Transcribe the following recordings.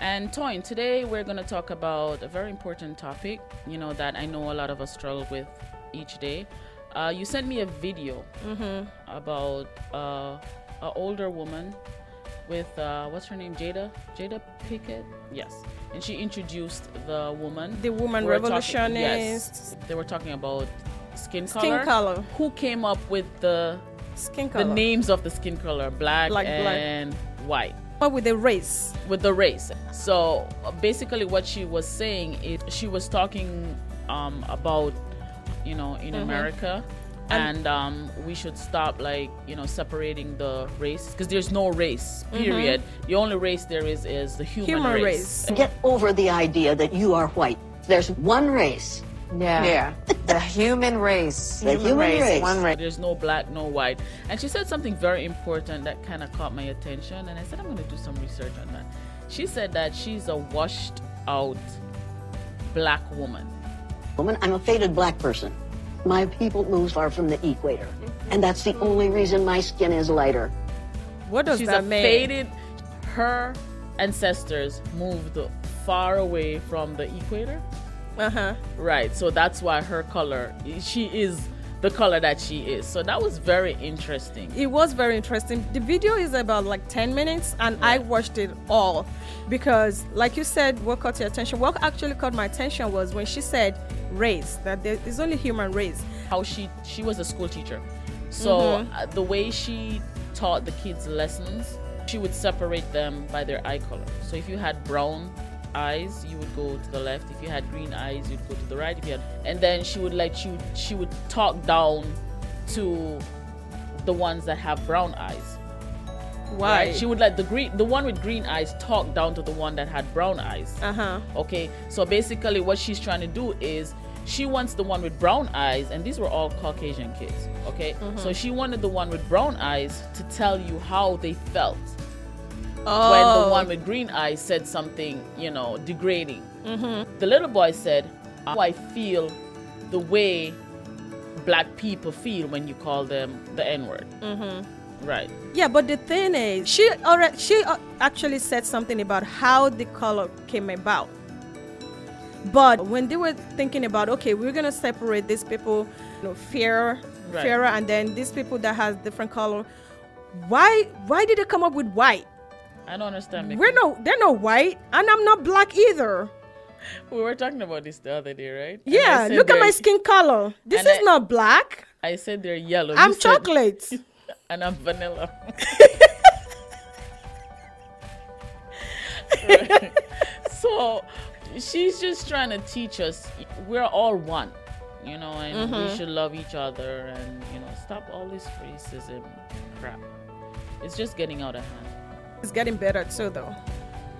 And Toyin, today we're going to talk about a very important topic, you know, that I know a lot of us struggle with each day. Uh, you sent me a video about uh, an older woman with, uh, what's her name, Jada? Jada Pinkett? Yes. And she introduced the woman. The woman We were talking- revolutionist. yes. They were talking about skin color. Skin color. Who came up with the Skin color? the names of the skin color, black, Black, black. and white, What with the race? with the race. So uh, basically, what she was saying is she was talking um, about, you know, in America. And- And um, we should stop, like you know, separating the race because there's no race. Period. The only race there is is the human, Human race. race. Get over the idea that you are white. There's one race. Yeah. Yeah. the human race. The human race. One race. There's no black, no white. And she said something very important that kind of caught my attention. And I said, I'm going to do some research on that. She said that she's a washed out black woman. Woman, I'm a faded black person. My people move far from the equator. Mm-hmm. And that's the only reason my skin is lighter. What does she's that a faded. Her ancestors moved far away from the equator. Uh huh. Right. So that's why her color, she is the color that she is. So that was very interesting. It was very interesting. The video is about like 10 minutes, and I watched it all because, like you said, what caught your attention? What actually caught my attention was when she said race, that there is only human race. how she she was a school teacher so Mm-hmm. uh, the way she taught the kids lessons she would separate them by their eye color so if you had brown eyes you would go to the left. If you had green eyes you'd go to the right. If you had and then she would let you she would talk down to the ones that have brown eyes. Why? right? She would let the green the one with green eyes talk down to the one that had brown eyes. Uh huh. Okay, so basically, what she's trying to do is she wants the one with brown eyes, and these were all Caucasian kids. Okay, so she wanted the one with brown eyes to tell you how they felt Oh. when the one with green eyes said something, you know, degrading. The little boy said, "How I feel the way black people feel when you call them the N word." Mm-hmm. Right. Yeah, but the thing is, she already she uh, actually said something about how the color came about. But when they were thinking about, okay, we're gonna separate these people, you know, fairer, Right. fairer, and then these people that has different color. Why why did they come up with white? I don't understand. Mickey. We're no they're not white, and I'm not black either. We were talking about this the other day, right? Yeah, said look at my skin color. This and is I- not black. I said they're yellow. I'm said- chocolate. and I'm vanilla. so she's just trying to teach us we're all one, you know, and we mm-hmm. should love each other and you know stop all this racism crap. It's just getting out of hand. It's getting better too, though.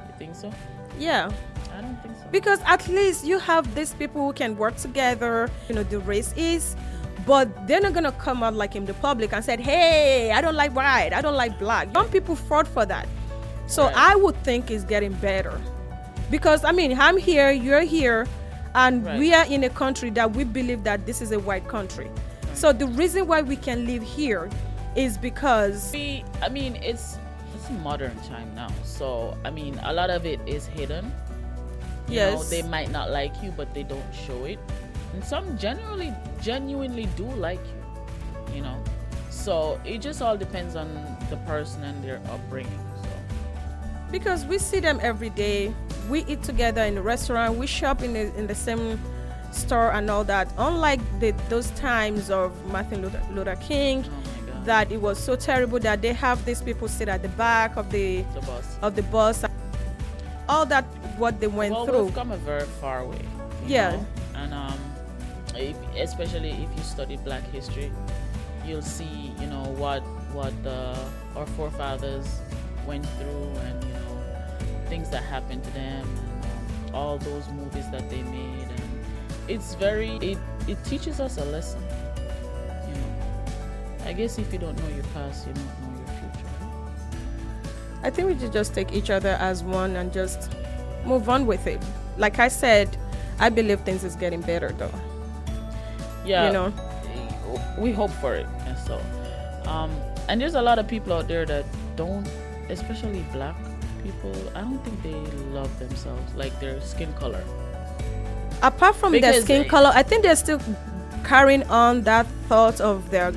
You think so? Yeah. I don't think so. because at least you have these people who can work together you know the race is but they're not gonna come out like in the public and said hey i don't like white i don't like black some people fought for that so Right. i would think it's getting better because i mean i'm here you're here and Right. we are in a country that we believe that this is a white country so the reason why we can live here is because we i mean it's it's modern time now so i mean a lot of it is hidden you know Yes. they might not like you but they don't show it and some genuinely genuinely do like you you know so it just all depends on the person and their upbringing so because we see them every day. We eat together in the restaurant. We shop in the in the same store and all that. Unlike the, those times of Martin Luther, Luther King, god that it was so terrible that they have these people sit at the back of the the boss of the bus. All that what they went well through. we've come a very far way Yeah. know? and um if, especially if you study black history you'll see you know what what the, our forefathers went through and you know things that happened to them and um, all those movies that they made and it's very it, it teaches us a lesson i guess if you don't know your past you don't know your future I think we should just take each other as one and just move on with it. Like I said, I believe things is getting better though. yeah You know. we hope for it and so um and there's a lot of people out there that don't especially black people, I don't think they love themselves, like their skin color. Apart from their skin they- color, I think they're still carrying on that thought of their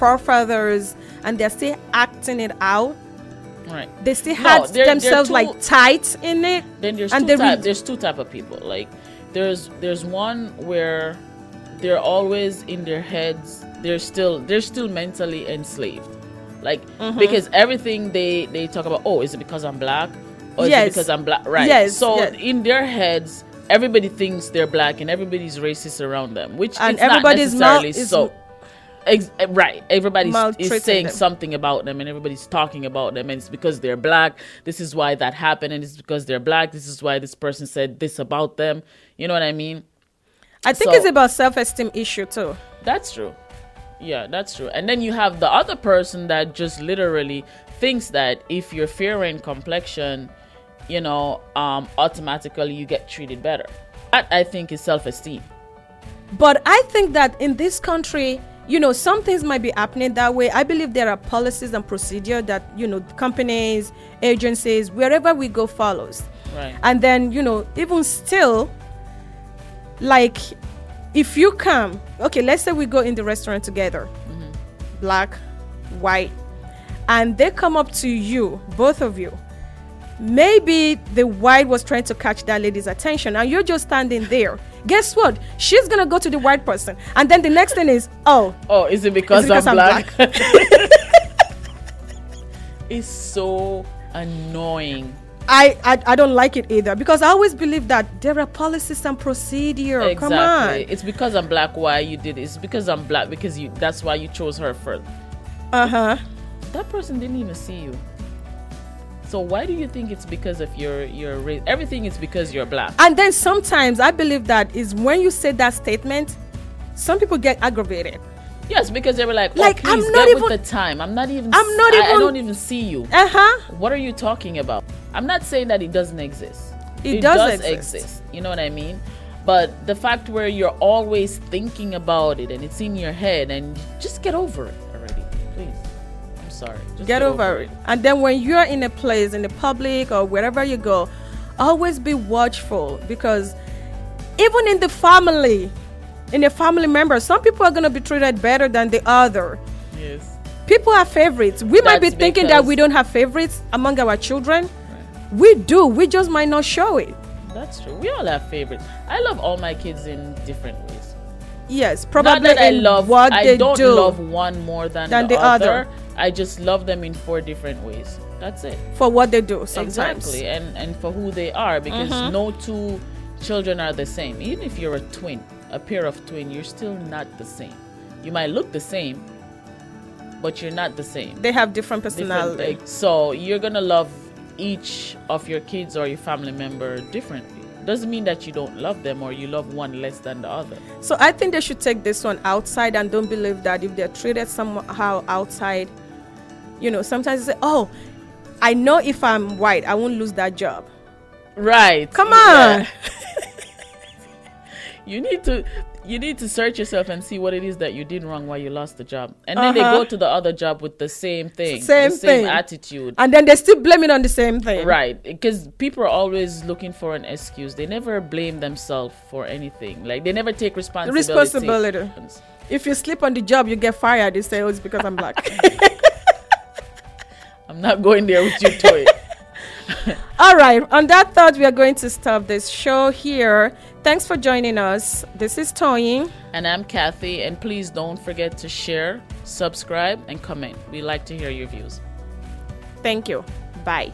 forefathers and they're still acting it out. Right. They still No, had they're- they're themselves too- like tight in it. Then there's And two they re- there's two type of people. Like there's there's one where they're always in their heads. They're still they're still mentally enslaved. Like Mm-hmm. because everything they they talk about. Oh, is it because I'm black? Or is Yes. it because I'm black? Right. Yes, So yes. in their heads, everybody thinks they're black and everybody's racist around them, which And not everybody's mal- necessarily is- so. Ex- right. Everybody's is saying them. something about them and everybody's talking about them and it's because they're black. This is why that happened and it's because they're black. This is why this person said this about them. You know what I mean? I think So- it's about self-esteem issue too. That's true. Yeah, that's true. And then you have the other person that just literally thinks that if you're fair in complexion, you know, um, automatically you get treated better. That I think is self-esteem. But I think that in this country, you know, some things might be happening that way. I believe there are policies and procedure that, you know, companies, agencies, wherever we go follows. Right. And then, you know, even still, like, if you come, okay, let's say we go in the restaurant together, mm-hmm. black, white, and they come up to you, both of you. Maybe the white was trying to catch that lady's attention, and you're just standing there. Guess what? She's gonna go to the white person, and then the next thing is, oh, Oh, is it because, because I'm, I'm black? it's so annoying. I, I I don't like it either because I always believe that there are policies and procedure. exactly. Come on. It's because I'm black why you did it. It's because I'm black because you that's why you chose her first. Uh huh. That person didn't even see you. So why do you think it's because of your your race? Everything is because you're black. And then sometimes I believe that is when you say that statement, some people get aggravated. Yes, because they were like, oh, Like, I'm not even- with the time. I'm not even. I'm not I- I, don't even see you. Uh huh. What are you talking about? I'm not saying that it doesn't exist. It does exist. You know what I mean? But the fact where you're always thinking about it and it's in your head and just get over it please. Sorry. Just Get over it. And then when you're in a place in the public or wherever you go, always be watchful because even in the family, in a family member, some people are gonna be treated better than the other. Yes. People have favorites. We might be thinking that we don't have favorites among our children. We do. We just might not show it. That's true. We all have favorites. I love all my kids in different ways. Yes, Not probably that I love what I they don't do. love one more than, than the, the other. other. I just love them in four different ways. That's it. for what they do sometimes. Exactly, and and for who they are, because Mm-hmm. no two children are the same. Even if you're a twin, a pair of twin, you're still not the same. You might look the same, but you're not the same. They have different personality. thing. So you're gonna love each of your kids or your family member differently. Doesn't mean that you don't love them or you love one less than the other. So I think they should take this one outside and don't believe that if they're treated somehow outside, you know, sometimes they say, "Oh, I know if I'm white, I won't lose that job." Right. Come Yeah. on. you need to you need to search yourself and see what it is that you did wrong why you lost the job and then they Uh-huh. go to the other job with the same thing Same the same thing. attitude And then they still blame it on the same thing. right because people are always looking for an excuse they never blame themselves for anything like they never take responsibility Responsibility. If you sleep on the job, you get fired. They say, "Oh, it's because I'm black." i'm not going there with you to it All right. On that thought, we are going to stop this show here. Thanks for joining us. This is Toyin. and i'm kathy and please don't forget to share subscribe and comment we like to hear your views Thank you. Bye.